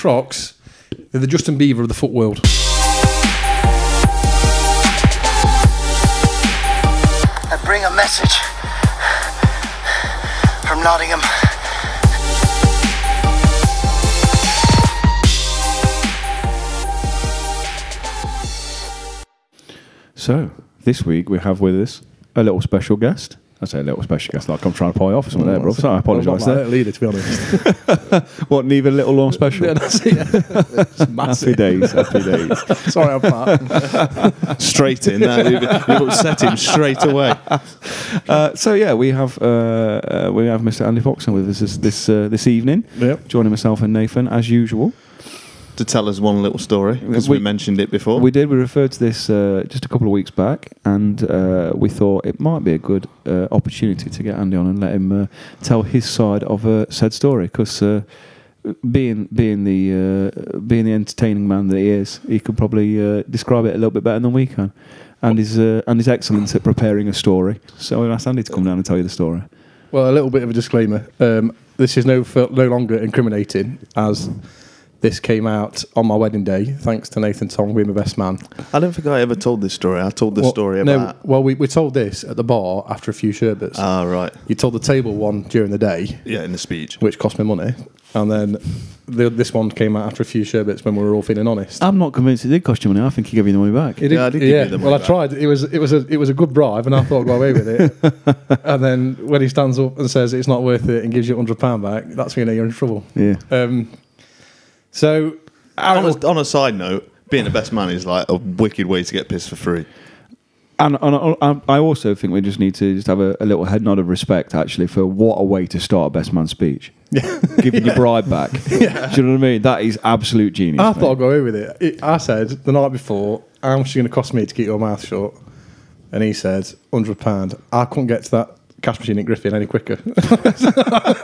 Crocs, they're the Justin Bieber of the foot world. I bring a message from Nottingham. So, this week we have with us a little special guest. I say a little special guest, like I'm trying to pie off or something there, bro. So I apologise there. leader, to be honest. What, neither little or special? yeah, that's it. Happy massive. days, happy days. Sorry, I'm fat. straight in. That you've, you've upset him straight away. Uh, so yeah, we have uh, uh, we have Mr. Andy Poxon with us this this, uh, this evening, Yep. joining myself and Nathan as usual. To tell us one little story because we, We- mentioned it before. We did. We referred to this uh, just a couple of weeks back, and uh, we thought it might be a good uh, opportunity to get Andy on and let him uh, tell his side of uh, said story. Because uh, being being the uh, being the entertaining man that he is, he could probably uh, describe it a little bit better than we can. And his uh, and his excellence at preparing a story. So we asked Andy to come down and tell you the story. Well, a little bit of a disclaimer. Um, this is no no longer incriminating, as this came out on my wedding day, thanks to Nathan Tong being my best man. I don't think I ever told this story. I told the Well, story no, well, we, we told this at the bar after a few sherbets. Ah, right. you told the table one during the day, Yeah, in the speech. which cost me money, and then the, this one came out after a few sherbets when we were all feeling honest. I'm not convinced it did cost you money. I think he gave you the money back. It Yeah, I did give you the well, money I tried. It was it was a it was a good bribe, and I thought I'd go away with it. and then when he stands up and says it's not worth it and gives you hundred pound back, that's when you know you're in trouble. Yeah. Um, so On a, on a side note, being the best man is like a wicked way to get pissed for free. And, and I- I also think we just need to just have a, a little head nod of respect, actually, for what a way to start a best man speech. Giving your bride back. Do you know what I mean? That is absolute genius. I mate. thought I'd go away with it. it. I said the night before, how much is it going to cost me to keep your mouth shut? And he said, hundred pound. I couldn't get to that cash machine in Griffin any quicker.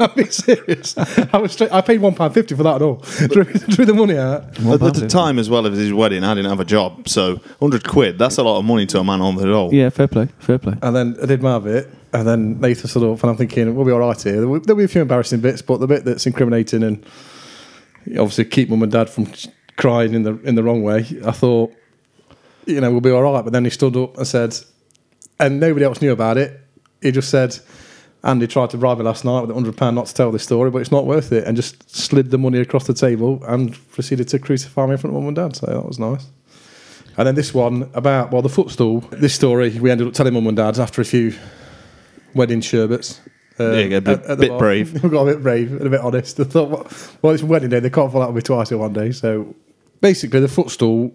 I'm being serious. I was straight, I paid one pound fifty for that at all. drew, drew the money out. At, at the time, as well as his wedding, I didn't have a job, so hundred quid. That's a lot of money to a man on the dole. Yeah, fair play. Fair play. And then I did my bit, and then Nathan stood up, and I'm thinking, we'll be all right here. There'll there'll be a few embarrassing bits, but the bit that's incriminating and obviously keep mum and dad from crying in the in the wrong way, I thought, you know, we'll be all right. But then he stood up and said, and nobody else knew about it. He just said, Andy tried to bribe me last night with a hundred pound not to tell this story, but it's not worth it, and just slid the money across the table and proceeded to crucify me in front of mum and dad. So that was nice. And then this one about well the footstool. This story we ended up telling mum and dad after a few wedding sherbets. Uh, Yeah, a bit- at- at bit bar. brave. we got a bit brave and a bit honest. I thought, well, well, it's wedding day. They can't fall out with me twice in one day. So basically, the footstool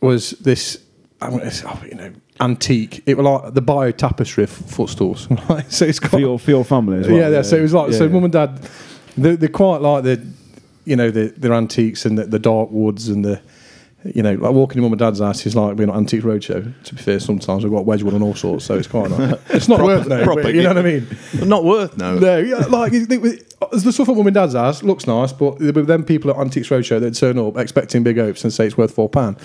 was this. I mean, it's, oh, you know, antique. It was like the Bayeux tapestry of footstools. Right? so it's got For your, for your family as well. yeah, yeah. So it was like Yeah, so. yeah. Mum and dad, they, they're quite like the, you know, the their antiques and the, the dark woods and the, you know, like walking in mum and dad's house is like being on antique roadshow. To be fair, sometimes we've got Wedgwood and all sorts, so it's quite like it's not worth no. proper you know what I mean? Not worth no. No, yeah, like you think with- the stuff at mum and dad's house looks nice, but then people at Antiques Roadshow that turn up expecting big hopes and say it's worth four pound,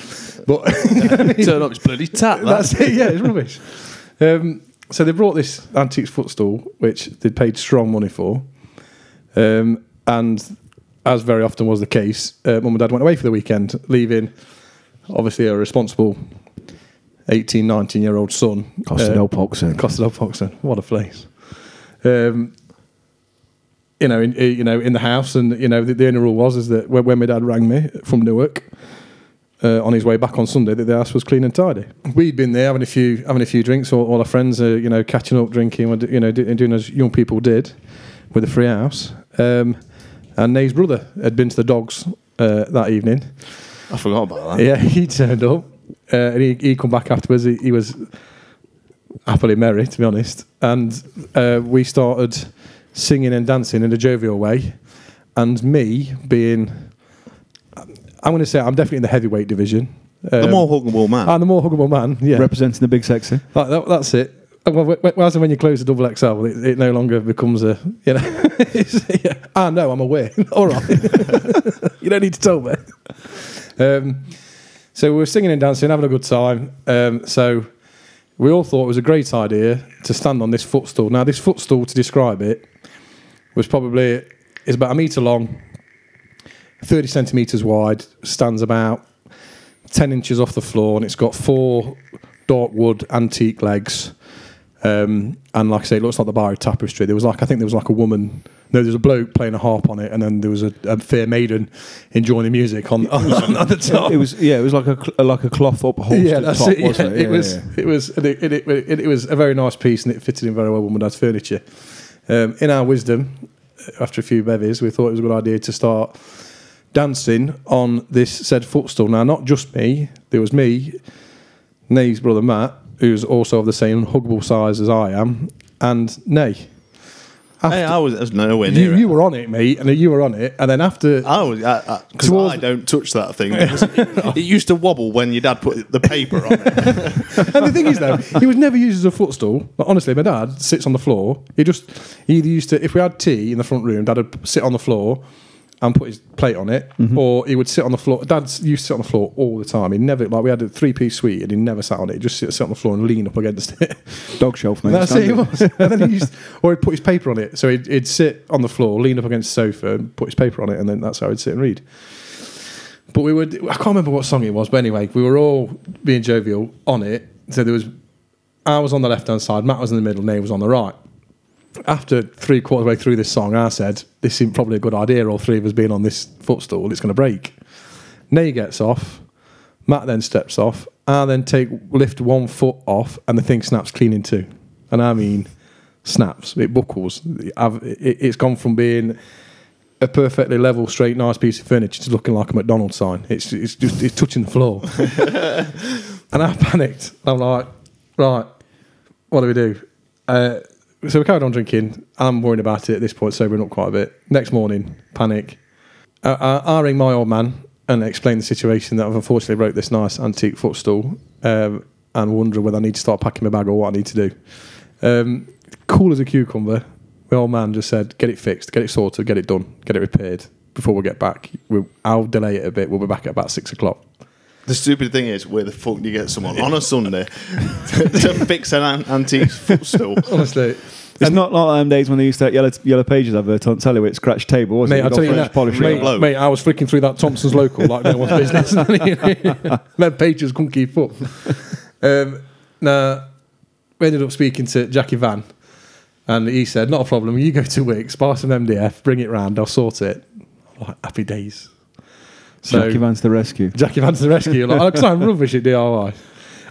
but Turn up, it's bloody tat. That. that's it. Yeah, it's rubbish. Um, so they brought this antiques footstool, which they paid strong money for, um, and as very often was the case, uh, mum and dad went away for the weekend, leaving obviously a responsible 18, 19 year old son. Costa del Poxon. Costa Poxon. What a place. Um, you know, in, you know, in the house, and you know, the, the only rule was is that when, when my dad rang me from Newark, uh, on his way back on Sunday that the house was clean and tidy. We'd been there having a few having a few drinks. All, all our friends, are, you know, catching up, drinking, and, you know, do- doing as young people did with a free house. Um, and Nate's brother had been to the dogs uh, that evening. I forgot about that. Yeah, he turned up, uh, and he he come back afterwards. He, he was happily merry, to be honest. And uh, we started singing and dancing in a jovial way. And me being, I'm going to say I'm definitely in the heavyweight division. The Um, more huggable man. I'm the more huggable man. Yeah, Representing the big sexy. that, that- that's it. Uh, Well, whereas when you close the double XL, it, it no longer becomes a you know. yeah. Ah, no, I'm aware. All right, you don't need to tell me. Um, so we were singing and dancing, having a good time. Um, so we all thought it was a great idea to stand on this footstool. Now, this footstool, to describe it, was probably is about a metre long, 30 centimetres wide, stands about 10 inches off the floor, and it's got four dark wood antique legs. Um, and like I say, it looks like the Barry tapestry. There was like, I think there was like a woman, no, there was a bloke playing a harp on it, and then there was a, a fair maiden enjoying the music on, on, on the top. It was yeah, it was like a like a cloth upholstered yeah, top, it. Yeah. wasn't it? It was, it was, and it, it, it, it was a very nice piece, and it fitted in very well with my dad's furniture. Um, in our wisdom, after a few bevies, we thought it was a good idea to start dancing on this said footstool. Now, not just me. There was me, Nay's brother Matt, who's also of the same huggable size as I am, and Nay. Hey, I was, I was nowhere You, near you it. were on it, mate, and you were on it, and then after I was because Towards- I don't touch that thing. It, was- it used to wobble when your dad put the paper on it. and the thing is, though, he was never used as a footstool. Like, honestly, my dad sits on the floor. He just he either used to, if we had tea in the front room, dad would sit on the floor and put his plate on it, mm-hmm. or he would sit on the floor. Dad used to sit on the floor all the time. He never like we had a three piece suite, and he never sat on it. He just sit, sit on the floor and lean up against it. dog shelf, mate. That's it. He was. And then he used, or he'd put his paper on it. So he'd, he'd sit on the floor, lean up against the sofa, and put his paper on it, and then that's how he'd sit and read. But we would. I can't remember what song it was, but anyway, we were all being jovial on it. So there was. I was on the left hand side, Matt was in the middle, Nate was on the right. After three quarters way through this song, I said, "This seemed probably a good idea. All three of us being on this footstool, it's going to break." Nay gets off. Matt then steps off. I then take lift one foot off, and the thing snaps clean in two. And I mean, snaps. It buckles. I've, it, it's gone from being a perfectly level, straight, nice piece of furniture to looking like a McDonald's sign. It's it's just it's touching the floor. and I panicked. I'm like, right, what do we do? Uh, so we carried on drinking. I'm worrying about it at this point, sobering up quite a bit. Next morning, panic. Uh, I, I ring my old man and explain the situation that I've unfortunately broke this nice antique footstool um, and wonder whether I need to start packing my bag or what I need to do. Um, cool as a cucumber, my old man just said, get it fixed, get it sorted, get it done, get it repaired before we get back. We'll, I'll delay it a bit. We'll be back at about six o'clock. The stupid thing is, where the fuck do you get someone on a Sunday to, to fix an an- antique footstool? Honestly, It's not like them days when they used to have yellow, yellow pages advert on telly with scratch table, was Mate, it? I'll got tell you French that, polish Real on mate, it. bloke. mate, I was flicking through that Thomson's local like no one's business. Them pages couldn't keep up. Um, now, we ended up speaking to Jackie Van, and he said, "Not a problem. You go to Wickes, buy some MDF, bring it round. I'll sort it." I'm like, happy days. So Jackie Van to the rescue. Jackie Van to the rescue. Like, because I'm rubbish at DIY.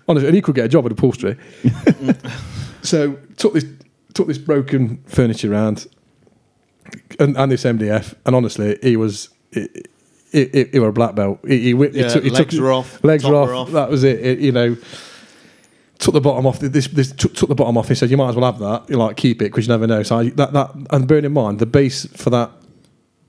Honestly, and he could get a job at upholstery. so took this took this broken furniture around and, and this MDF, and honestly, he was. It, it, it, it were a black belt. He, he, whipped- he Yeah, took, he legs took, were off, Legs top were off. were off. That was it. It- You know, took the bottom off. This, this took, took the bottom off. He said, "You might as well have that. You like keep it because you never know." So I, that that and bearing in mind the base for that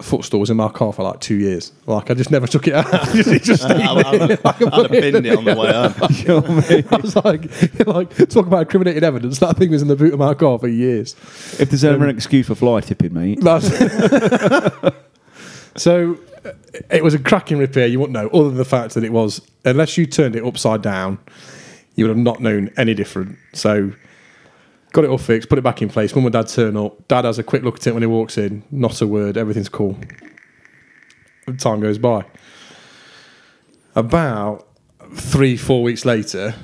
footstool was in my car for like two years. Like I just never took it out. it just I'd, I'd. I'd, I'd have binned it on the way home. You know what I mean? I was like, like talk about incriminating evidence. That thing was in the boot of my car for years. If there's ever um, an excuse for fly tipping, mate, That's so it was a cracking repair. You wouldn't know, other than the fact that it was, unless you turned it upside down, you would have not known any different. So got it all fixed, put it back in place. Mum and dad turn up. Dad has a quick look at it when he walks in. Not a word. Everything's cool. Time goes by. About three, four weeks later,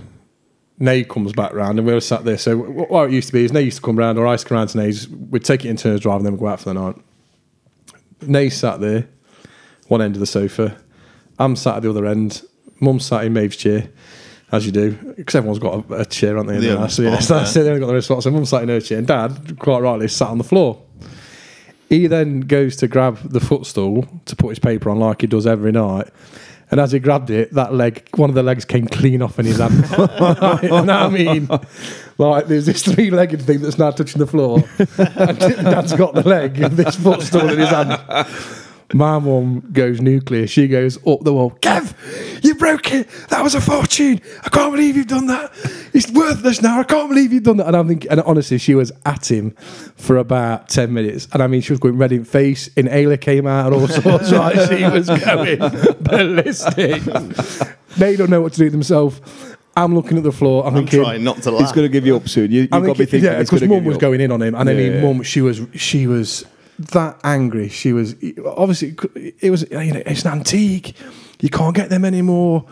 Nay comes back round and we were sat there. So what it used to be is Nay used to come round or I used to come round to Nay's. We'd take it in turns driving, then we'd go out for the night. Nay sat there, one end of the sofa. I'm sat at the other end. Mum sat in Maeve's chair, as you do, because everyone's got a, a chair, haven't they? in The their only house? So, yeah, spot, so that's yeah. it, They only got their spot. So Mum sat in her chair, and Dad, quite rightly, sat on the floor. He then goes to grab the footstool to put his paper on, like he does every night. And as he grabbed it, that leg, one of the legs came clean off in his hand. and I mean, like, there's this three legged thing that's now touching the floor. and Dad's got the leg of this footstool in his hand. My mum goes nuclear. She goes up the wall. Kev, you broke it. That was a fortune. I can't believe you've done that. It's worthless now. I can't believe you've done that. And I'm thinking, and honestly, she was at him for about 10 minutes. And I mean, she was going red in face. Inhaler came out and all sorts. Right? She was going ballistic. they don't know what to do themselves. I'm looking at the floor. I'm, I'm thinking, trying not to he's laugh. going to give you up soon. You, you've I got to be thinking. yeah, because gonna mum was up. going in on him, and I mean, yeah. mum, she was, she was, that angry. She was obviously it was you know it's an antique. You can't get them anymore.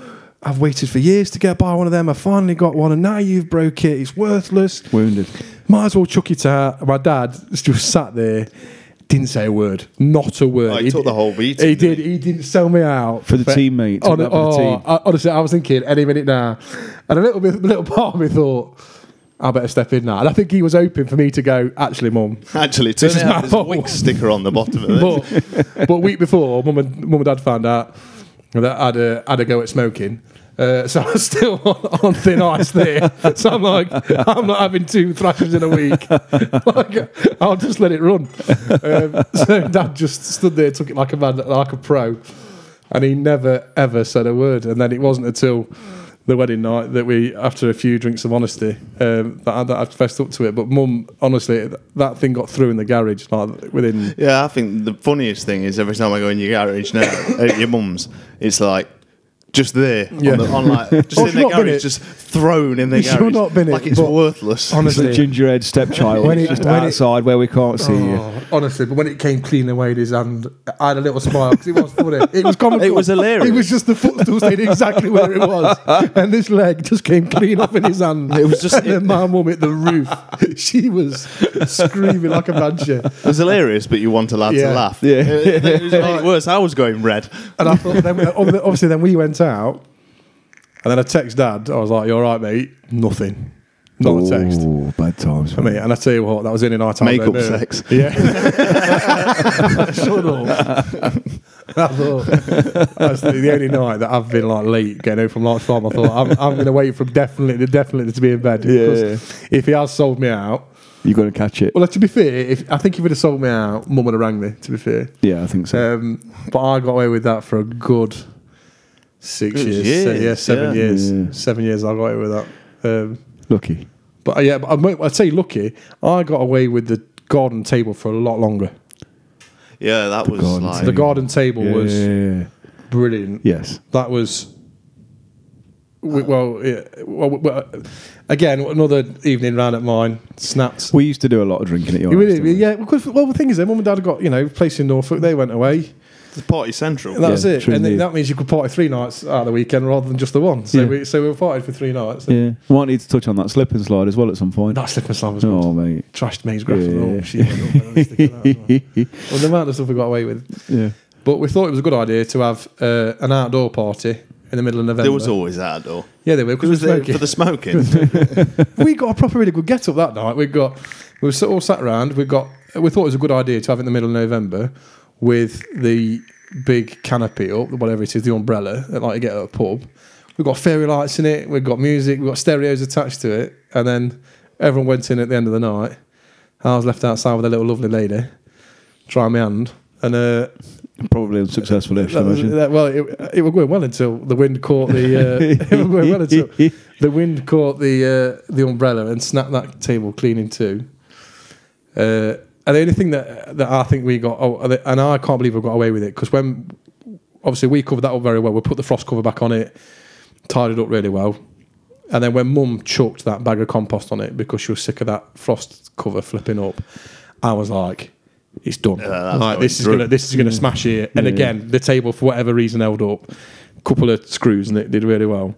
I've waited for years to get buy one of them. I finally got one, and now you've broke it. It's worthless. Wounded. Might as well chuck it out. My dad just sat there, didn't say a word, not a word. Oh, he took the whole beating, He didn't. He didn't sell me out For the teammate, took Hon- that for the oh, team. I- honestly, I was thinking any minute now, and a little bit, a little part of me thought. I better step in now, and I think he was hoping for me to go. Actually, mum, Actually, This is my there's a wink sticker on the bottom of it. but but week before, mum and mum and dad found out that I had a had a go at smoking. Uh, so I'm still on, on thin ice there. So I'm like, I'm not having two thrashes in a week. like, I'll just let it run. Um, so dad just stood there, took it like a man, like a pro, and he never ever said a word. And then it wasn't until the wedding night that we, after a few drinks of honesty, um, that, I, that I fessed up to it. But mum, honestly, that thing got through in the garage like within Yeah, I think the funniest thing is every time I go in your garage now, at your mum's, it's like just there Yeah. on, the, on like just in she's the not been garage, just thrown in the She's garage, not been it, like it's but worthless. It's the honestly. gingerhead stepchild When it- just when it- outside where we can't see you. Oh, honestly, but when it came clean away in his hand, I had a little smile because it was funny. It was comical. It was hilarious. It was just the footstool stayed exactly where it was, and this leg just came clean off in his hand. It was just- and then my mum hit the roof. She was screaming like a banshee, It was hilarious, but you want a lad Yeah. to laugh. Yeah. It, it was made it worse. I was going red. and I thought. Then, obviously, then we went out, and then I text dad. I was like, "You all right, mate?" Nothing. Not a text. Oh, bad times. I mean, and I tell you what, that was in a night. Time makeup sex. Yeah. Shut up. I thought that's the, the only night that I've been like late getting home from lunch farm. I thought I'm, I'm going to wait for definitely definitely to be in bed. because If he has sold me out, You're going to catch it. well, to be fair, if I think if he'd have sold me out, Mum would have rang me. To be fair, Yeah, I think so. um, but I got away with that for a good six years. years, Se- yeah, seven yeah. years. Yeah. Seven years. I got away with that. Um, Lucky. but uh, yeah, but I'm- I'd say lucky. I got away with the garden table for a lot longer. Yeah, that was garden like The garden table Yeah, was yeah, yeah. brilliant. Yes. That was we- well, yeah, well, well, again, another evening round at mine. Snapped. We used to do a lot of drinking at your We house, did, didn't we? yeah, because well, the thing is, then mum and dad got you know place in Norfolk. They went away. The party central. And that Yeah, it. And then indeed. that means you could party three nights out of the weekend rather than just the one. So Yeah. we so we were partied for three nights. Yeah. Might need to touch on that slip and slide as well at some point. That slip and slide was good. Oh, mate. Trashed Maze Grass. Yeah. Oh, she went up there and stick it well. well, the amount of stuff we got away with. yeah. But we thought it was a good idea to have uh, an outdoor party in the middle of November. There was always outdoor. yeah, there were It because was we were there for the smoking. we got a proper really good get up that night. We got we were all sat around. We got we thought it was a good idea to have it in the middle of November with the big canopy up, whatever it is, the umbrella that like you get at a pub. We've got fairy lights in it. We've got music. We've got stereos attached to it, and then everyone went in at the end of the night. I was left outside with a little lovely lady, trying my hand, and uh, Probably unsuccessful, if I that imagine. that- well, it, it was going well until the wind caught the. Uh, it was going well until the wind caught the uh, the umbrella and snapped that table clean in two. Uh, and the only thing that that I think we got, oh, and I can't believe we got away with it because when obviously we covered that up very well, we put the frost cover back on it, tied it up really well, and then when Mum chucked that bag of compost on it because she was sick of that frost cover flipping up, I was like. It's done. Yeah, that's like, this is through. gonna this is gonna smash it. And Yeah. again, the table for whatever reason held up. A couple of screws and it did really well.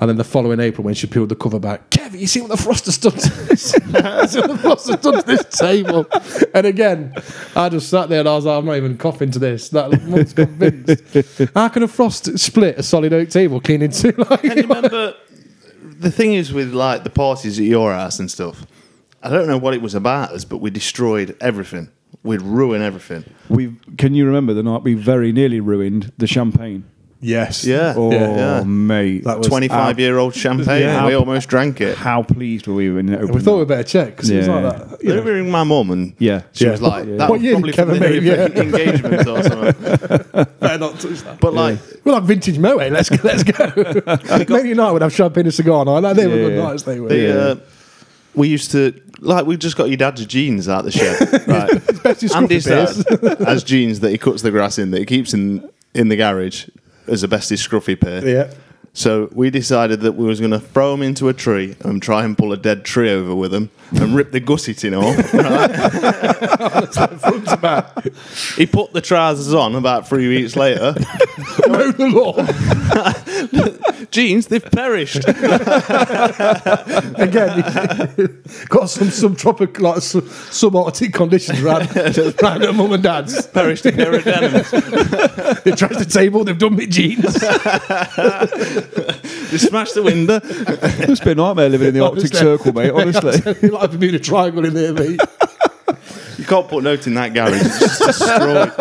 And then the following April, when she peeled the cover back, Kev, you see what the frost has done to this? The frost done to this table. And again, I just sat there and I was like, I'm not even coughing to this. That mum's convinced. How can a frost split a solid oak table clean in two? Like, Can you remember? The thing is with like the parties at your house and stuff. I don't know what it was about us, but we destroyed everything. We'd ruin everything. We can you remember the night we very nearly ruined the champagne? Yes. Yeah. Oh, Yeah. mate. That was- Twenty-five-year-old champagne. Yeah. we almost drank it. How pleased were we when it opened? We thought we'd better check because it was Yeah. like that. You Did know. we ring my mum and Yeah. she Yeah. was like, Yeah. "That What was year probably did from the Kevin? Yeah. engagement or something." better not touch that. But like, We're like vintage Moe. Let's go. Let's go. Maybe night would have champagne and cigar night. Like, they were good Yeah. nights. They were. the, Yeah. uh, we used to like we just got your dad's jeans out the shed, right? Best his Andy's scruffy dad has jeans that he cuts the grass in that he keeps in in the garage as a bestie scruffy pair. Yeah. So we decided that we was going to throw them into a tree and try and pull a dead tree over with them and rip the gusset in off. Front to back. he put the trousers on about three weeks later. Know the law. Jeans, they've perished. Again, got some subtropical, like sub- subarctic conditions around, around her mum and dad's. perished a pair of denims. They trashed the table, they've done me jeans. They smashed the window. It's been a nightmare living in the Arctic Circle, mate. Honestly. Like Bermuda Triangle in there, mate. You can't put note in that garage. It's just destroyed.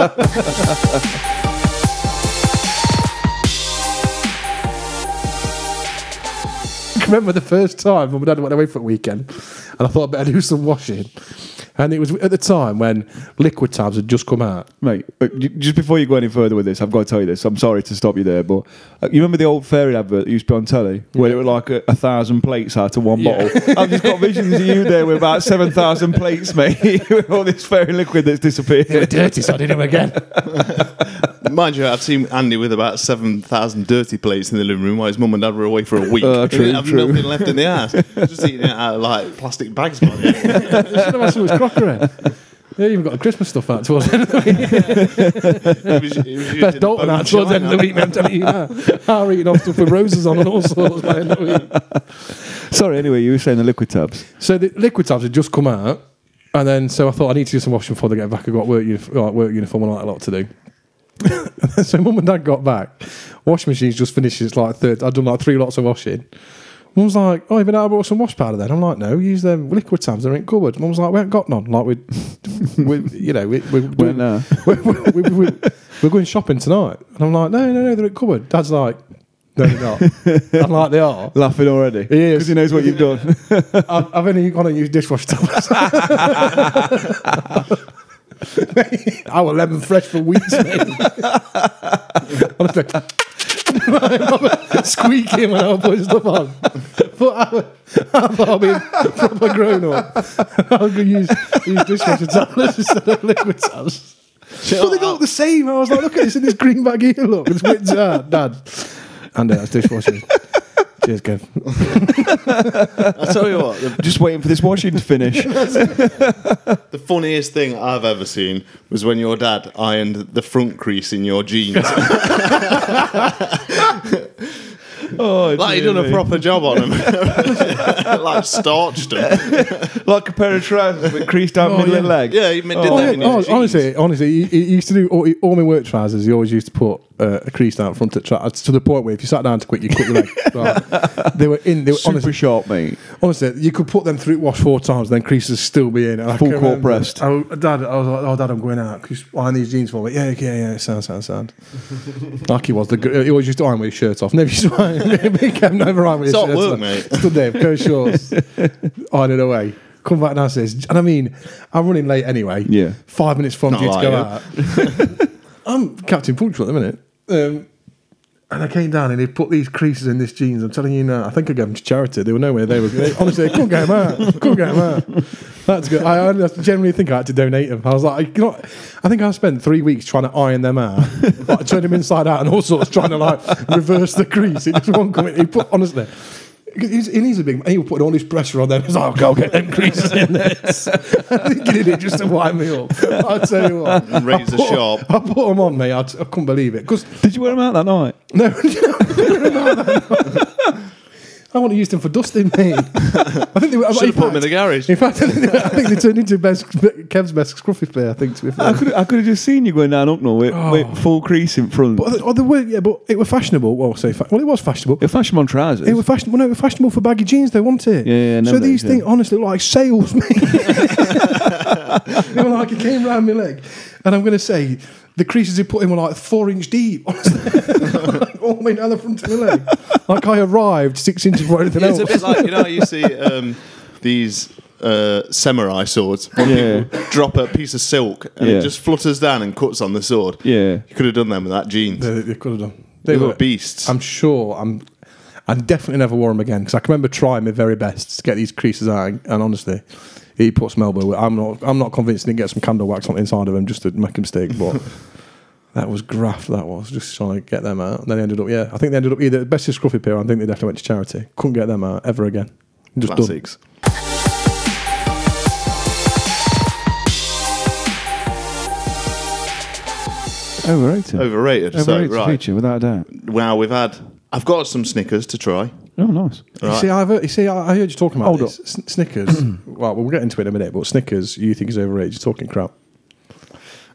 I remember the first time when my dad went away for a weekend, and I thought I'd better do some washing. And it was at the time when liquid tabs had just come out. Mate, uh, just before you go any further with this, I've got to tell you this. I'm sorry to stop you there, but uh, you remember the old fairy advert that used to be on telly, where it was like a, a thousand plates out of one Yeah. bottle. I've just got visions of you there with about seven thousand plates, mate, with all this fairy liquid that's disappeared. They were dirty, so I did them again. Mind you, I've seen Andy with about 7,000 dirty plates in the living room while his mum and dad were away for a week. Uh, true, didn't have true. nothing left in the house. Just eating it out of like plastic bags. man. I should have asked some of. They even got the Christmas stuff out towards the end of the week. It was- it was used Best Doulton bone out towards the end of the week, man. I'm telling you now. I'm eating off stuff with roses on and all sorts by the end of the week. Sorry, anyway, you were saying the liquid tabs. So the liquid tabs had just come out, and then so I thought I need to do some washing before they get back. I've got work, unif- like work uniform and like a lot to do. so mum and dad got back. Washing machine's just finished. It's like third. I'd done like three lots of washing. Mum's like, "Oh, out and bought some wash powder then?" I'm like, "No, use them liquid tabs. They're in cupboard." Mum's like, "We haven't got none. Like we, we you know, we, we, When, we, uh, we, we, we, we, we're going shopping tonight." And I'm like, "No, no, no, they're in cupboard." Dad's like, "No, they're not." I'm like, "They are." Laughing already. He is. Because he knows what you've done. I've, I've only gone and used dishwasher. I was lemon fresh for weeks, mate. Squeaking when I was putting stuff on. But I, I thought I'd been proper grown up. I to use, use dishwasher tablets instead of liquid tabs. But they look the same. I was like, look at this in this green bag here. Look, it's Windsor, Dad. And that's dishwashing. Cheers, Kev. I'll tell you what, the, Just waiting for this washing to finish. the funniest thing I've ever seen was when your dad ironed the front crease in your jeans. oh, like he'd done a proper job on them. like starched them. Like a pair of trousers with creased down oh, middle yeah. leg. Yeah, he did Oh, that yeah, in oh, his oh, jeans. honestly, honestly, he, he used to do all, all my work trousers. He always used to put uh, a crease down front of trousers to the point where if you sat down too quick, you cut your leg. Right. They were in. They were Super honestly, sharp, mate. honestly, you could put them through wash four times, then creases still be in. And Full court pressed. Oh, Dad, I was like, oh, Dad, I'm going out. You iron these jeans for me? Yeah, yeah, yeah. Sound, sound, sound. like he was. The, he always used to iron with his shirt off. Never used to iron. he kept never iron with his shirt work, off. mate. Stood there, go shorts, iron it away. Come back downstairs, and I mean, I'm running late anyway. Yeah. five minutes from Not due to go you. out. I'm Captain Punctual at the minute. Um, and I came down and he put these creases in this jeans. I'm telling you now, I think I gave them to charity. They were nowhere. They were they, honestly, they couldn't get them out. Couldn't get them out. That's good. I, I generally think I had to donate them. I was like, you know. I think I spent three weeks trying to iron them out, like turn them inside out, and all sorts, trying to like reverse the crease. It just won't come in. He put honestly. He's, he needs a big. He was putting all his pressure on them. He's like, "I'll go get them creases in this." I think he did it just to wind me up. I'll tell you what. Razor I put, sharp. I put them on me. I, t- I couldn't believe it because Did you wear them out that night? no, I want to use them for dusting me. I think they were. Should have put them in the garage. In fact, I think they, I think they turned into best, Kev's best scruffy player. I think to be fair. I could I could have just seen you going down up now with, with oh. full crease in front. But oh, they were, yeah, but it was fashionable. Well, say, fa- well, it was fashionable. You're fashion on trousers. It was fashionable. No, it was fashionable for baggy jeans. They want it. Yeah, yeah, I know so that, these yeah. things, honestly, look like salesmen. they were like it came round my leg, and I'm going to say the creases he put in were like four inch deep. Honestly, like, all the way down the front of my leg. Like I arrived six inches before anything It's else. a bit like you know how you see um, these uh, samurai swords when Yeah. people drop a piece of silk and Yeah. it just flutters down and cuts on the sword. Yeah. you could have done them with that jeans. they, they could have done. They were beasts. I'm sure. I'm. I definitely never wore them again because I can remember trying my very best to get these creases out, and honestly, he puts Melbourne. I'm not. I'm not convinced he didn't get some candle wax on the inside of them just to make a mistake. But That was graft. That was just trying to get them out. And then they ended up, yeah. I think they ended up either best of scruffy pair. I think they definitely went to charity. Couldn't get them out ever again. Just done. Classics. Overrated. Overrated. Overrated so, right. feature, without a doubt. Wow, we've had. I've got some Snickers to try. Oh, nice. You see, I've heard, you see, I I heard you talking about Hold this. Sn- Snickers. well, we'll get into it in a minute, but Snickers, you think is overrated. You're talking crap.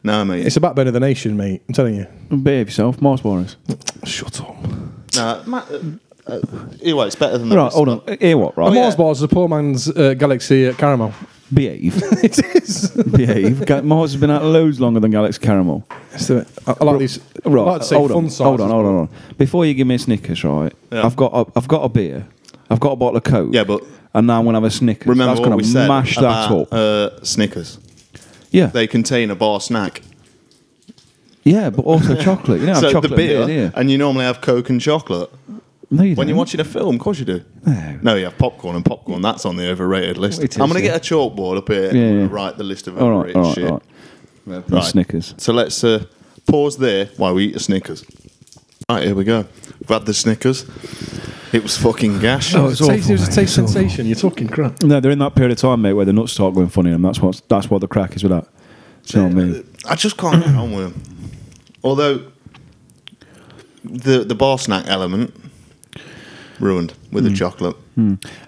No, mate. It's a backbone of the nation, mate. I'm telling you. Behave yourself, Mars Boris. Shut up. no, Matt, uh, uh, anyway, it's better than the Right, rest. hold on. Hear what, A right? Mars bar is a poor man's uh, Galaxy uh, Caramel. Behave. it is. Behave. Ga- Mars has been out loads longer than Galaxy Caramel. It's the- I, I like these. Right, I like to say hold, fun on, size hold on, hold on, hold on. Before you give me a Snickers, right? Yeah. I've got a, I've got a beer. I've got a bottle of Coke. Yeah, but and now I'm gonna have a Snickers. remember That's what gonna we said mash about that up. uh, Snickers. Yeah, They contain a bar snack. yeah, but also chocolate. You know, so chocolate the beer, here. and you normally have Coke and chocolate. No, you When you're watching a film, of course you do. No. No, you have popcorn, and popcorn, that's on the overrated list. Is, I'm going to yeah. get a chalkboard up here Yeah, and yeah. write the list of all right, overrated all right, shit. all right. Right. Snickers. So let's uh, pause there while we eat a Snickers. Right, here we go. We've had the Snickers. It was fucking gash. Oh, it's It tastes- awful, it was a mate, taste it's awful. sensation. You're talking crap. No, they're in that period of time, mate, where the nuts start going funny, and that's what that's what the crack is with that. Do you know what I mean? I just can't get on with them. Although the the bar snack element ruined with Hmm. the chocolate.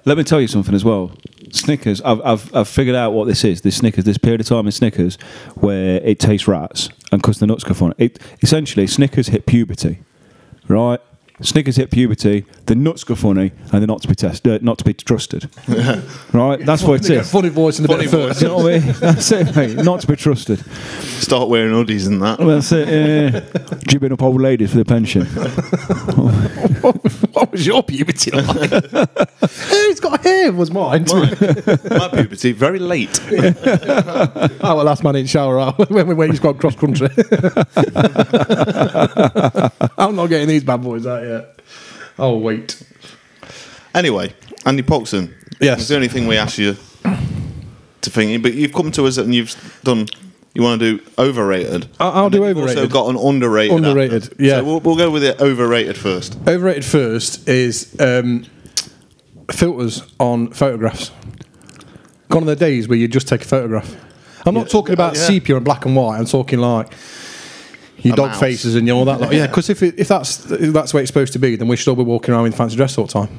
Let me tell you something as well. Snickers, I've, I've, I've figured out what this is. This Snickers, this period of time in Snickers where it tastes rats and because the nuts go funny. It, essentially, Snickers hit puberty, right? Snickers hit puberty, the nuts go funny, and they're not to be tested, uh, not to be trusted, right? That's what it They get a is. funny voice and a bit Funny of voice. first. You know what I mean? That's it, mate. Not to be trusted. Start wearing hoodies and that. That's it. Yeah. Jibbing up old ladies for the pension. what was your puberty like? hey, he's got hair. Was mine. My puberty very late. Oh, well, last man in shower out when we went. He's gone cross country. I'm not getting these bad boys out yet. Oh wait. Anyway, Andy Poxon. Yes. It's the only thing we asked you to think. But you've come to us and you've done. You want to do overrated. I'll, I'll do overrated. Also got an underrated. Underrated, yeah. So we'll, we'll go with it overrated first. Overrated first is um, filters on photographs. Gone are the days where you just take a photograph. I'm not talking about Oh, yeah. sepia and black and white. I'm talking like your A dog mouse. faces and all that. Like, yeah, because if, it, if that's if that's the way it's supposed to be, then we should all be walking around in fancy dress all the time.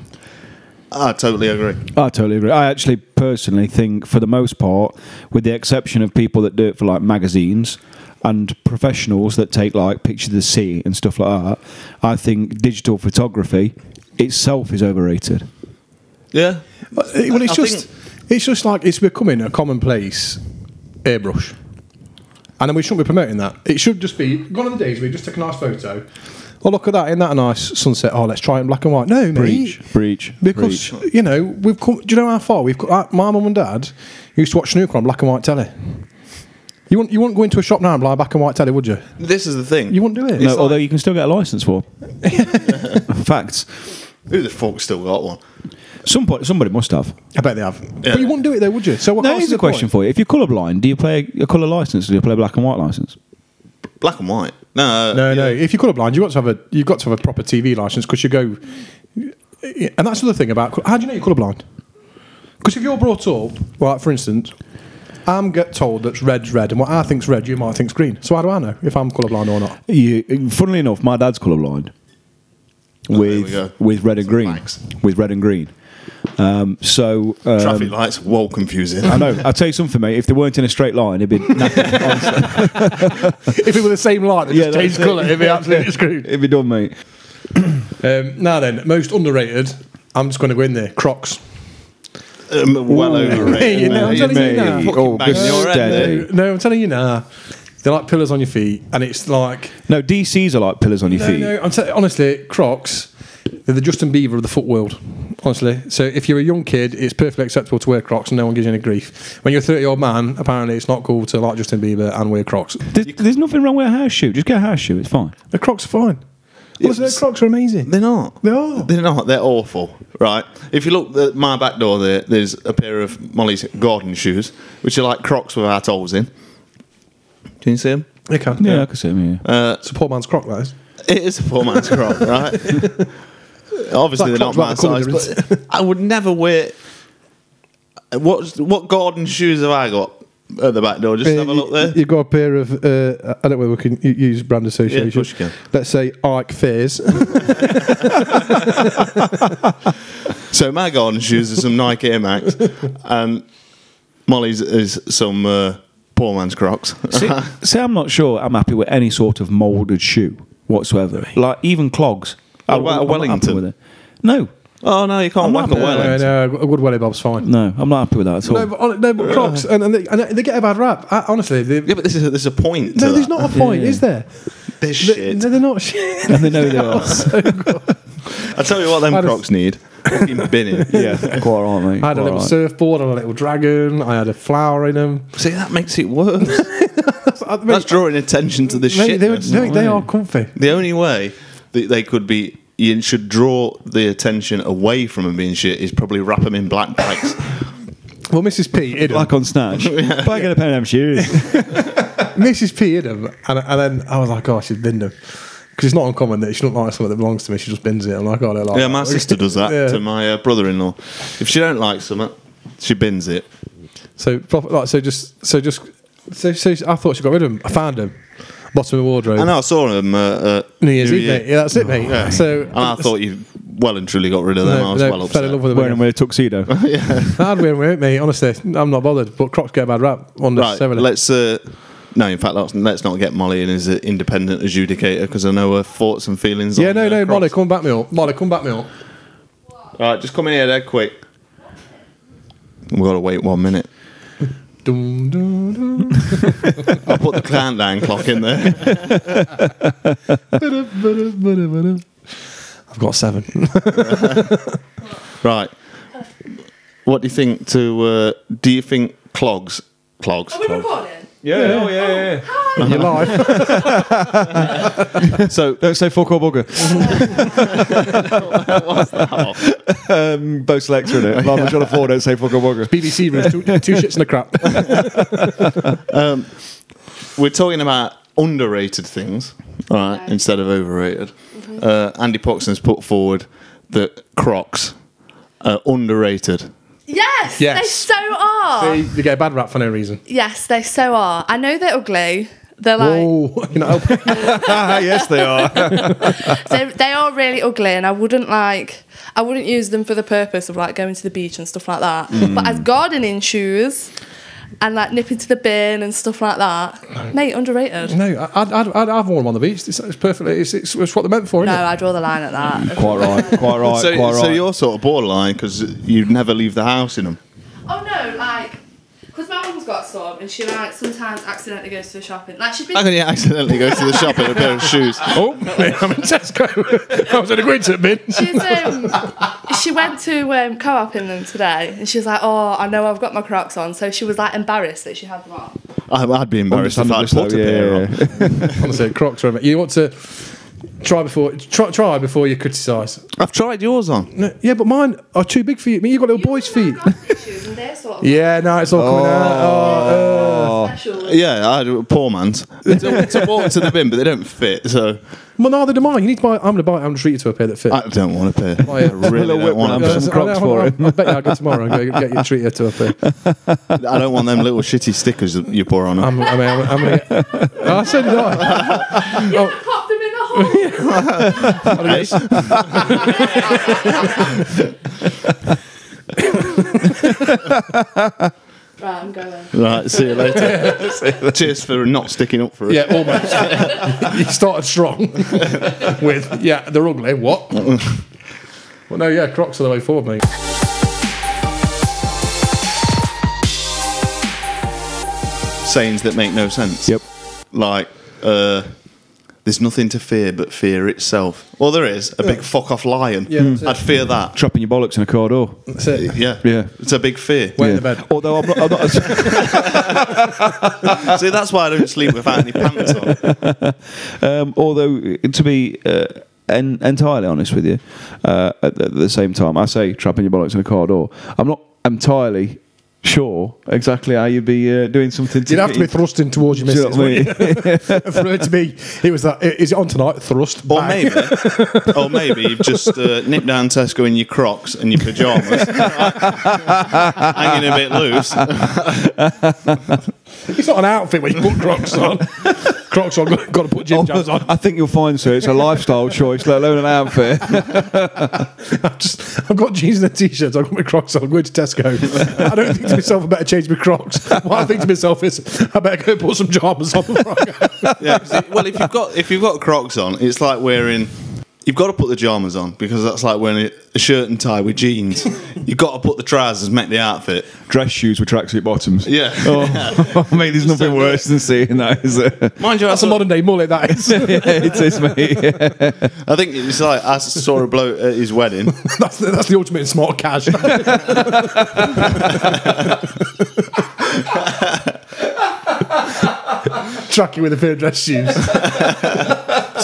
I totally agree. I totally agree. I actually personally think, for the most part, with the exception of people that do it for like magazines and professionals that take like pictures of the sea and stuff like that, I think digital photography itself is overrated. Yeah. Uh, well, it's I just it's just like it's becoming a commonplace airbrush, and then we shouldn't be promoting that. It should just be one of the days we just take a nice photo. Oh, look at that! Isn't that a nice sunset? Oh, let's try it in black and white. No, mate. Breach, breach, Because breach. you know we've come. Do you know how far we've? got? uh, My mum and dad used to watch snooker on black and white telly. You wouldn't, you wouldn't go into a shop now and buy a black and white telly, would you? This is the thing. You wouldn't do it. No, like- although you can still get a license for. Facts. Who the fuck still got one? Somebody, somebody must have. I bet they have. Yeah. But you wouldn't do it though, would you? So what? That what's is the a question point? for you. If you're colourblind, do you play a colour license or do you play a black and white license? Black and white. No. Uh, no, no. If you're colourblind, you've got to have a you've got to have a proper TV license because you go. And that's the other thing about how do you know you're colourblind? Because if you're brought up, right, for instance, I'm get told that red's red, and what I think's red, you might think's green. So how do I know if I'm colourblind or not? You, funnily enough, my dad's colourblind. Oh, with with red and Some green. facts. With red and green. Um, so um, Traffic lights, whoa, confusing. I know. I'll tell you something, mate. If they weren't in a straight line, it'd be knackered. honestly. if it were the same light that Yeah, just that's it. colour, it'd be absolutely screwed. it'd be done, mate. Um, now then, most underrated. I'm just going to go in there. Crocs. Um, well overrated. You know, I'm telling you now. Oh, bang head No, I'm telling you now. They're like pillars on your feet, and it's like No, DCs are like pillars on your No, feet. no. I'm t- honestly, Crocs. They're the Justin Bieber of the foot world. Honestly, so if you're a young kid, it's perfectly acceptable to wear Crocs, and no one gives you any grief. When you're a 30 year old man, apparently it's not cool to like Justin Bieber and wear Crocs. There's, there's nothing wrong with a house shoe. Just get a house shoe. It's fine. The Crocs are fine. Honestly, was- the Crocs are amazing. They're not. They are. They're not. They're awful. Right. If you look at my back door, there, there's a pair of Molly's garden shoes, which are like Crocs without holes in. Can you see them? You can. Yeah, I can see them. Yeah. Uh, It's a poor man's croc, that is. it is a poor man's croc, right? Obviously, they're not my the size, but I would never wear. What what Gordon shoes have I got at the back door? Just have a look there. You've got a pair of, uh, I don't know whether we can u- use brand association. Yeah, of course you can. Let's say Ike Fears. So my garden shoes are some Nike Air Max, and Molly's is some uh, poor man's Crocs. see, see, I'm not sure I'm happy with any sort of moulded shoe whatsoever. Like even clogs. What about a I'm not happy Wellington? with it. No, oh no, you can't I'm whack not- a No, no, Wellington. no, a good welly bob's fine. no, I'm not happy with that at all. No, but, hon- no, but Crocs, and, and, they, and they get a bad rap. I, honestly, they, Yeah, but this is a, there's a point. no, to there's that. not a point, Yeah. is there? They're They, shit. no, they're not shit. and they know they are. I tell you what, them I just- Crocs need fucking binning. yeah, quite right, mate. I had a little right. surfboard and a little dragon. I had a flower in them. See, that makes it worse. That's drawing attention to the mate, shit. they, they, they are comfy. The only way that they could be, you should draw the attention away from them being shit is probably wrap them in black bags. Well, Mrs. P hid them. Like on Snatch. But I get a pair of them shoes. Mrs. P hid them, and, and then I was like, oh, she's binned them. Because it's not uncommon that she don't like something that belongs to me. She just bins it. I'm like, oh, I don't like yeah, that. my sister does that Yeah. to my uh, brother-in-law. If she don't like something, she bins it. So, like, so just, so just, so, so I thought she got rid of them. I found them, bottom of the wardrobe. I know I saw them uh, uh, New Year's Eve, mate. Yeah, that's it, mate. Yeah. So, and I thought you well and truly got rid of them. no, I was no, well fell upset. in love with them. Wearing again. them with a tuxedo. I'd wear them with me, honestly. I'm not bothered. But Crocs get a bad rap Right, unnecessarily. let's. Uh, no, in fact, let's, let's not get Molly in as an independent adjudicator because I know her thoughts and feelings. yeah, on, no, uh, no, Crocs. Molly, come back me up. Molly, come back me up. Right, just come in here, there, quick. We've got to wait one minute. Dum, dum, dum. I'll put the countdown clock in there. I've got seven. Right. What do you think? To uh, do you think clogs? Clogs. Are we clogs. recording? Yeah, oh yeah, yeah. You're live. So Don't say fuck or bugger. um, Bo Selector in it. Like we're trying to afford don't say fuck or bugger. BBC rooms, two, two shits and a crap. we're talking about underrated things, all right, Okay. instead of overrated. Uh, Andy Poxon's put forward that Crocs are underrated. Yes, Yes. they so are. they, they get a bad rap for no reason. Yes, they so are. I know they're ugly. They're like Whoa, you know, yes, they are. they they are really ugly, and I wouldn't like I wouldn't use them for the purpose of like going to the beach and stuff like that. Mm. But as gardening shoes and like nipping to the bin and stuff like that, mate, underrated. no, I'd, I'd, I'd have worn them on the beach. It's, it's perfectly, it's, it's, it's what they're meant for, isn't No, it? I draw the line at that. quite right. Quite right. so, quite right. so you're sort of borderline because you'd never leave the house in them. Oh no, like. Because my mum's got some, and she like sometimes accidentally goes to the shopping. Like she's been How can you accidentally go to the shop in a pair of shoes? Oh, I'm in Tesco. I was in a Gwynton bin. She's um, she went to um, co-op in them today, and she was like, "Oh, I know I've got my Crocs on." So she was like embarrassed that she had them on. I- I'd be embarrassed if I Understandably put so, a pair yeah, on. yeah. Honestly, Crocs are. You want to try before try, try before you criticise. I've tried yours on. No, yeah, but mine are too big for you. I mean, you've got little boys' feet. Shoes sort of Yeah, no, it's all coming out. Oh, uh. Yeah, I do poor man's. It's a, it's a walk to the bin, but they don't fit. So well, neither do mine. You need to buy. I'm going to buy. I'm going to treat you to a pair that fit. I don't want a pair. Oh. I really Little don't want round a some I know, Crocs hold for on, him. I bet you I'll go tomorrow and go get you treated to a pair. I don't want them little shitty stickers that you pour on them. I'm, I mean, I'm, I'm going to get. I said it. I. right, I'm going. Right, see you later. Cheers for not sticking up for us. Yeah, almost. you started strong with yeah, they're ugly. What? well, no, yeah, Crocs are the way forward, mate. Sayings that make no sense. Yep. Like, uh, there's nothing to fear but fear itself. Well, there is. A big fuck off lion. Yeah, that's it. I'd fear that. Trapping your bollocks in a car door. That's it. Yeah. Yeah. It's a big fear. Wet in the bed. Although I'm not, I'm not See, that's why I don't sleep without any pants on. um, although to be uh, en- entirely honest with you, uh, at, the- at the same time, I say trapping your bollocks in a car door. I'm not entirely sure exactly how you'd be uh, doing something. To You'd have to be thrusting towards your Do you missus. know what I wouldn't you? For it to be, it was that. Is it on tonight? Thrust. Or bang. maybe, or maybe you've just uh, nipped down Tesco in your Crocs and your pajamas, hanging a bit loose. It's not an outfit when you put Crocs on. Crocs on. Got, got to put gym oh, jams on. I think you'll find, sir, it's a lifestyle choice, let alone an outfit. I've, just, I've got jeans and a t-shirt. I've got my Crocs on. I'm going to Tesco. I don't think to myself, I better change my Crocs. What I think to myself is, I better go put some pajamas on. before I go. Yeah, 'cause it- well, if you've got if you've got Crocs on, it's like wearing. You've got to put the pajamas on because that's like wearing a shirt and tie with jeans. You've got to put the trousers, make the outfit. Dress shoes with tracksuit bottoms. Yeah. Oh, mate, there's nothing worse than seeing that, is it? Mind you, That's a saw, modern day mullet, that is. yeah, it is, mate. Yeah. I think it's like I saw a bloke at his wedding. that's, the, that's the ultimate in smart cash. Tracking with a pair of dress shoes.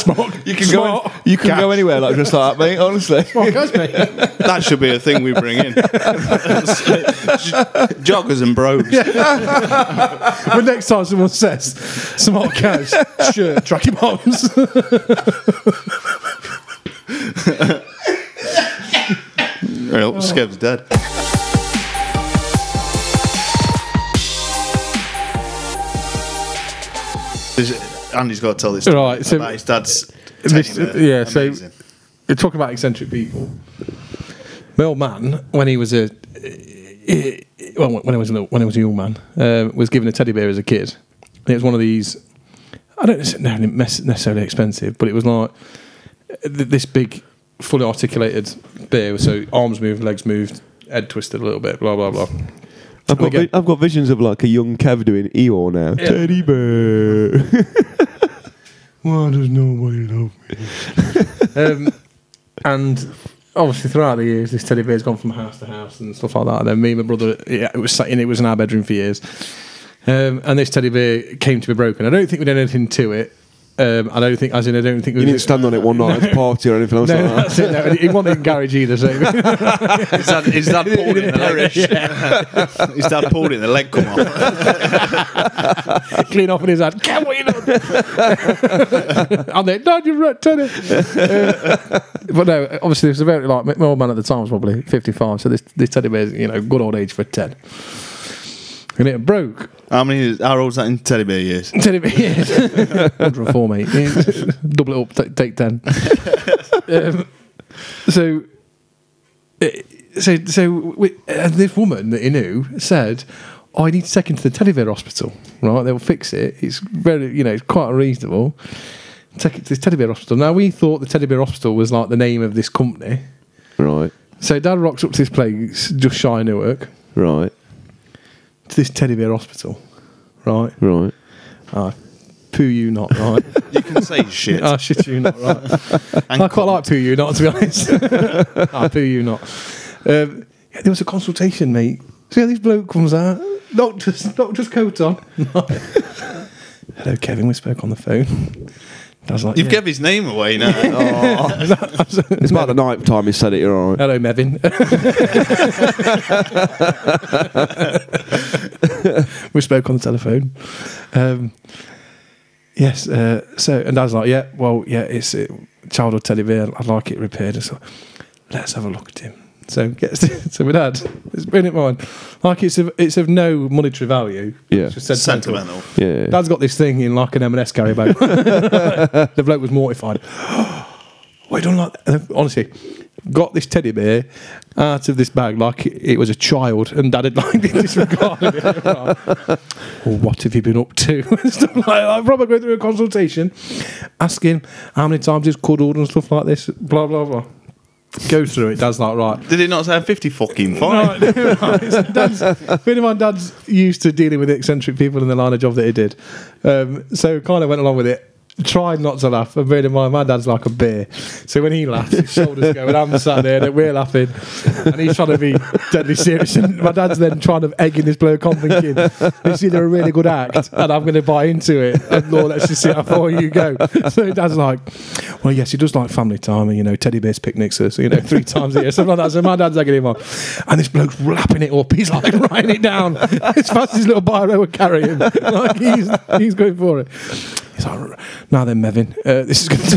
smart. You can smart go. You can cash. go anywhere like just like that, mate. Honestly. Smart cash, mate. That should be a thing we bring in. Joggers and brogues. But next time someone says smart cash, shirt, tracking bombs. Well, Skev's dead. Andy's got to tell this story Right, so- about his dad's. This- yeah, so- Amazing. You're talking about eccentric people. My old man, when he was a well, when I was a, when I was a young man, um, was given a teddy bear as a kid. And it was one of these. I don't necessarily necessarily expensive, but it was like this big, fully articulated bear. So arms moved, legs moved, head twisted a little bit, blah blah blah. I've got, Again. vi- I've got visions of like a young Kev doing Eeyore now. Yeah. Teddy bear. Why does nobody love me? um, and obviously, throughout the years, this teddy bear's gone from house to house and stuff like that. And then me and my brother, yeah, it was sat in it was in our bedroom for years. Um, and this teddy bear came to be broken. I don't think we did anything to it. Um, I don't think, as in, I don't think we You didn't stand on it one night at a party or anything else No, like that. it. No, he wasn't in garage either. So His dad, his dad pulled it and the leg. his dad pulled it and the leg come off. clean off in his hand. Can we not? and then, no, you're right, turn it. Uh, but no, obviously, it was a very like my old man at the time was probably 55. So this this teddy bear's you know good old age for 10. And it broke. How many? How old's that in teddy bear years? Teddy bear, yeah. 104, mate. Yeah. Double it up, ta- take 10. um, so, uh, so, so we, and this woman that he knew said, oh, I need to take him to the teddy bear hospital, right? They'll fix it. It's very, you know, it's quite reasonable. Take it to the teddy bear hospital. Now, we thought the teddy bear hospital was like the name of this company. Right, So, Dad rocks up to this place just shy of Newark right, to this teddy bear hospital, right? right. Ah, poo you not, right? You can say shit. Ah, shit you not, right? And I quite like poo you not, to be honest. I poo you not. Um, yeah, there was a consultation, mate. So yeah, this bloke comes out, doctor's, doctor's coat on. Hello, Kevin. We spoke on the phone. I was like, You've yeah. given his name away now. It's about the night time he said it, you're all right. Hello, Mevin. we spoke on the telephone. Um, yes. Uh, so, and Dad's like, yeah, well, yeah, it's a childhood teddy bear. I'd like it repaired. So, let's have a look at him. So, gets so my dad. It's bring it in. Like it's of, it's of no monetary value. Yeah. It's just sentimental. Sentimental. Yeah. Dad's got this thing in like an M&S carry bag. the bloke was mortified. Why don't like uh, honestly got this teddy bear out of this bag like it, it was a child, and Dad had like disregarded it. well, what have you been up to? stuff like that. I'm probably going through a consultation, asking how many times he's cuddled and stuff like this. Blah blah blah. Go through it. Dad's not right. Did it not say 50 fucking fine? Right, right. Dad's, bearing in mind, Dad's used to dealing with eccentric people in the line of job that he did. Um, so kind of went along with it. Tried not to laugh. And bearing in mind, my dad's like a bear. So when he laughs, his shoulders go, and I'm sat there and we're laughing. And he's trying to be deadly serious. And my dad's then trying to egg egging this bloke on, thinking, it's either a really good act and I'm going to buy into it. And Lord, let's just see how far you go. So dad's like, well, yes, he does like family time and, you know, teddy bears picnics, uh, so, you know, three times a year, something like that. So my dad's egging him on. And this bloke's wrapping it up. He's like writing it down as fast as his little biro would carry him. Like he's, he's going for it. He's like, now then, Mevin, uh, this is going to.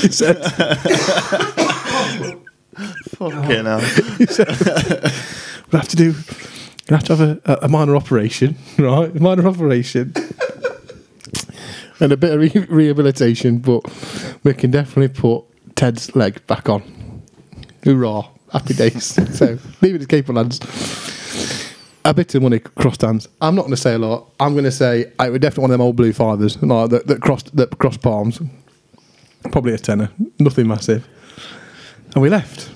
he said, Fucking hell. he said, we'll have to do, we'll have to have a, a minor operation, right? A minor operation. and a bit of re- rehabilitation, but we can definitely put Ted's leg back on. Hoorah. Happy days. so, leave it to Cape Lands. A bit of money crossed hands. I'm not going to say a lot. I'm going to say I would definitely one of them old blue fivers like, that, that crossed that crossed palms. Probably a tenner. Nothing massive. And we left.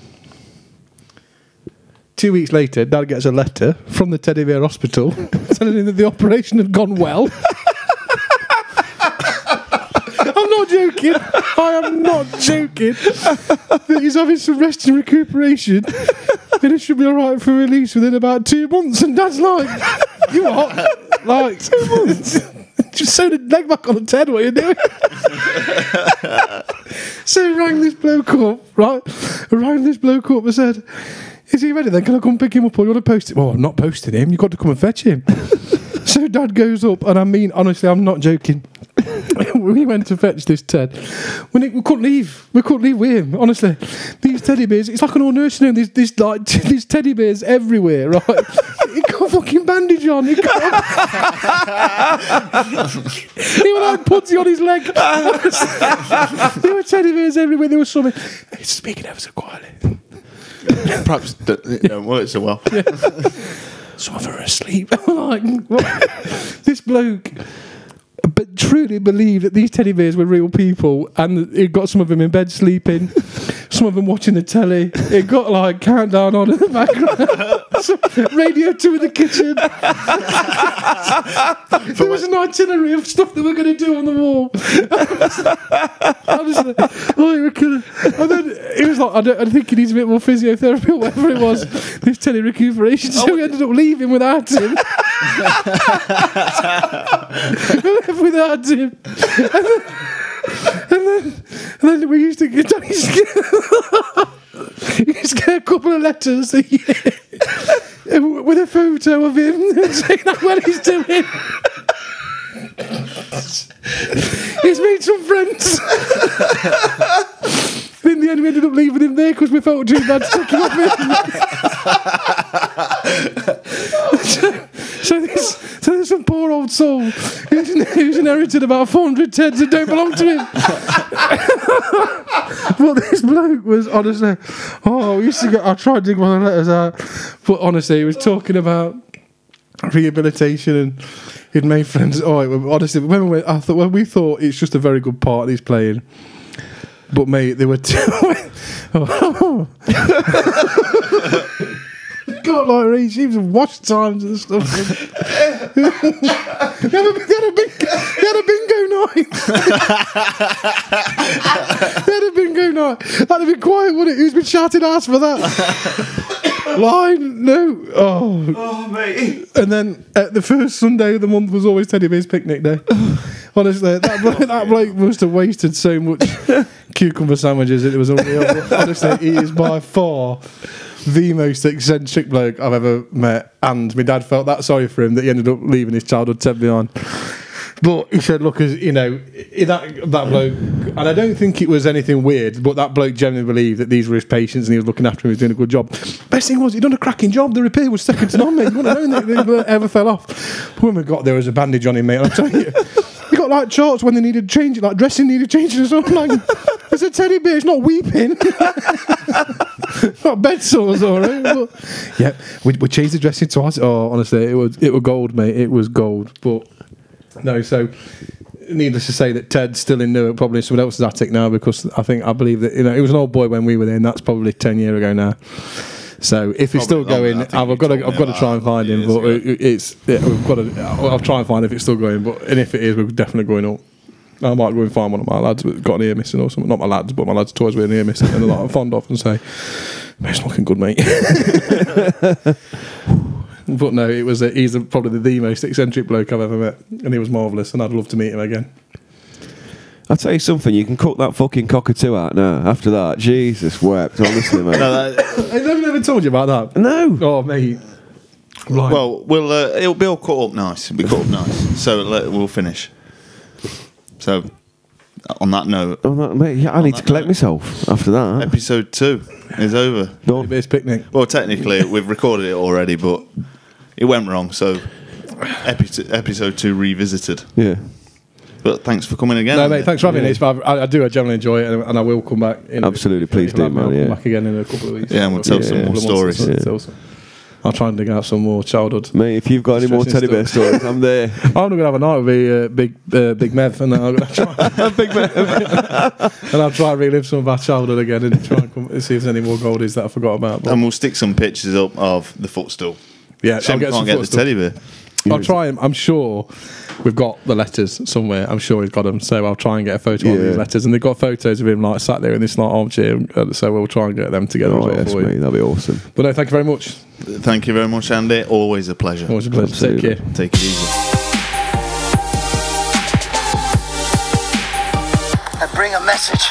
Two weeks later, Dad gets a letter from the Teddy Bear Hospital telling him that the operation had gone well. I'm not joking. I am not joking. that he's having some rest and recuperation. and it should be alright for release within about two months. And Dad's like, You what? Like, two months? Just sew the leg back on the Ted, what are you doing? so he rang this bloke up, right? Rang this bloke up and said, Is he ready then? Can I come pick him up or you want to post it? Well, I'm not posting him. You've got to come and fetch him. so dad goes up, and I mean, honestly, I'm not joking. We went to fetch this Ted. When it, we couldn't leave, we couldn't leave with him. Honestly, these teddy bears. It's like an old nursing home. There's, there's like these teddy bears everywhere, right? he got a fucking bandage on. He got. he was like putty on his leg. there were teddy bears everywhere. There was something. Speaking ever so quietly. Perhaps it don't work so well. Some of are asleep. Like, what? this bloke. But truly believed that these teddy bears were real people, and it got some of them in bed sleeping, some of them watching the telly. It got like countdown on in the background, radio two in the kitchen. there was an itinerary of stuff that we're going to do on the wall. Oh, it was killer. And then he was like, I, don't, I think he needs a bit more physiotherapy or whatever it was. This telly recuperation, oh. so we ended up leaving without him. we left without him. And then, and then, we used to get, used to get, used to get a couple of letters a year with a photo of him saying well he's doing. he's made some friends. In the end, we ended up leaving him there because we felt too bad take him him. so, this, so there's some old soul who's inherited about 400 Teds that don't belong to him. but this bloke was honestly, oh, we used to get, I tried to dig one of the letters out, but honestly, he was talking about rehabilitation and he'd made friends. Oh, it, honestly, when we, I thought, well, we thought it's just a very good part he's playing. But mate, they were. two. oh. God, like regimes of watch times and stuff. they, had a, they, had a big, they had a bingo night. they had a bingo night. That'd have been quiet, wouldn't it? Who's been shouting ass for that? Line, no. Oh, Oh, mate. and then uh, the first Sunday of the month was always Teddy Bear's picnic day. Honestly, that bloke, that bloke must have wasted so much cucumber sandwiches. It was unreal. Honestly, he is by far the most eccentric bloke I've ever met. And my dad felt that sorry for him that he ended up leaving his childhood Ted behind. But he said, "Look, as you know, that that bloke, and I don't think it was anything weird, but that bloke genuinely believed that these were his patients and he was looking after him. He was doing a good job. Best thing was he'd done a cracking job. The repair was second to none, mate. You wouldn't have known that ever fell off. When we got there, was a bandage on him, mate. I'm you." He got like charts when they needed changing, like dressing needed changing or something. Like, it's a teddy bear, it's not weeping. not bed sores, all right. But, yeah, we, we changed the dressing twice. Oh, honestly, it was it was gold, mate. It was gold. But no, so needless to say that Ted's still in Newark, probably in someone else's attic now because I think I believe that you know he was an old boy when we were there, and that's probably ten year ago now. So if he's still going, I think I've got to I've got to try and find him. But ago. it- it's yeah, we've got to. I'll, I'll try and find if it's still going. But and if it is, we're definitely going up. I might go and find one of my lads that's got an ear missing or something. Not my lads, but my lads' toys with an ear missing, and that I'm fond of, and say, "Mate, "It's looking good, mate." but no, it was. A, he's a, probably the most eccentric bloke I've ever met, and he was marvelous, and I'd love to meet him again. I'll tell you something, you can cut that fucking cockatoo out now. After that, Jesus wept, honestly, mate. No, that- I never told you about that. no. Oh, mate. Right. well, we'll uh, it'll be all cut up nice. It'll be cut up nice. So let, we'll finish. So, on that note, Oh, that- mate, yeah, I need to that collect note. myself after that. episode two is over. Done. Beer's picnic. Well, technically, we've recorded it already, but it went wrong. So, epi- episode two revisited. Yeah. But thanks for coming again. No, mate, thanks for having me. It's- I, I do generally enjoy it, and, and I will come back. In Absolutely, please if you do, like me, man, I'll yeah. come back again in a couple of weeks. Yeah, and we'll tell some Couple more of months or stories. Yeah. Tell some- I'll try and dig out some more childhood. Mate, if you've got any more teddy Interesting bear stories, I'm there. I'm not going to have a night with the, uh, big uh, Big Mev, and then I'm going to try. big Mev. and I'll try and relive some of our childhood again and try and come, see if there's any more goldies that I forgot about. But And we'll stick some pictures up of the footstool. yeah, Shame we can't get the teddy bear. I'll try and I'm sure we've got the letters somewhere. I'm sure he's got them. So I'll try and get a photo of Yeah. these letters. And they've got photos of him like sat there in this like armchair. uh, So we'll try and get them together Oh, as well yes, for you. mate, that'd be awesome. But no, thank you very much. Thank you very much, Andy. Always a pleasure. Always a pleasure. Absolutely. Take care. Take it easy. I bring a message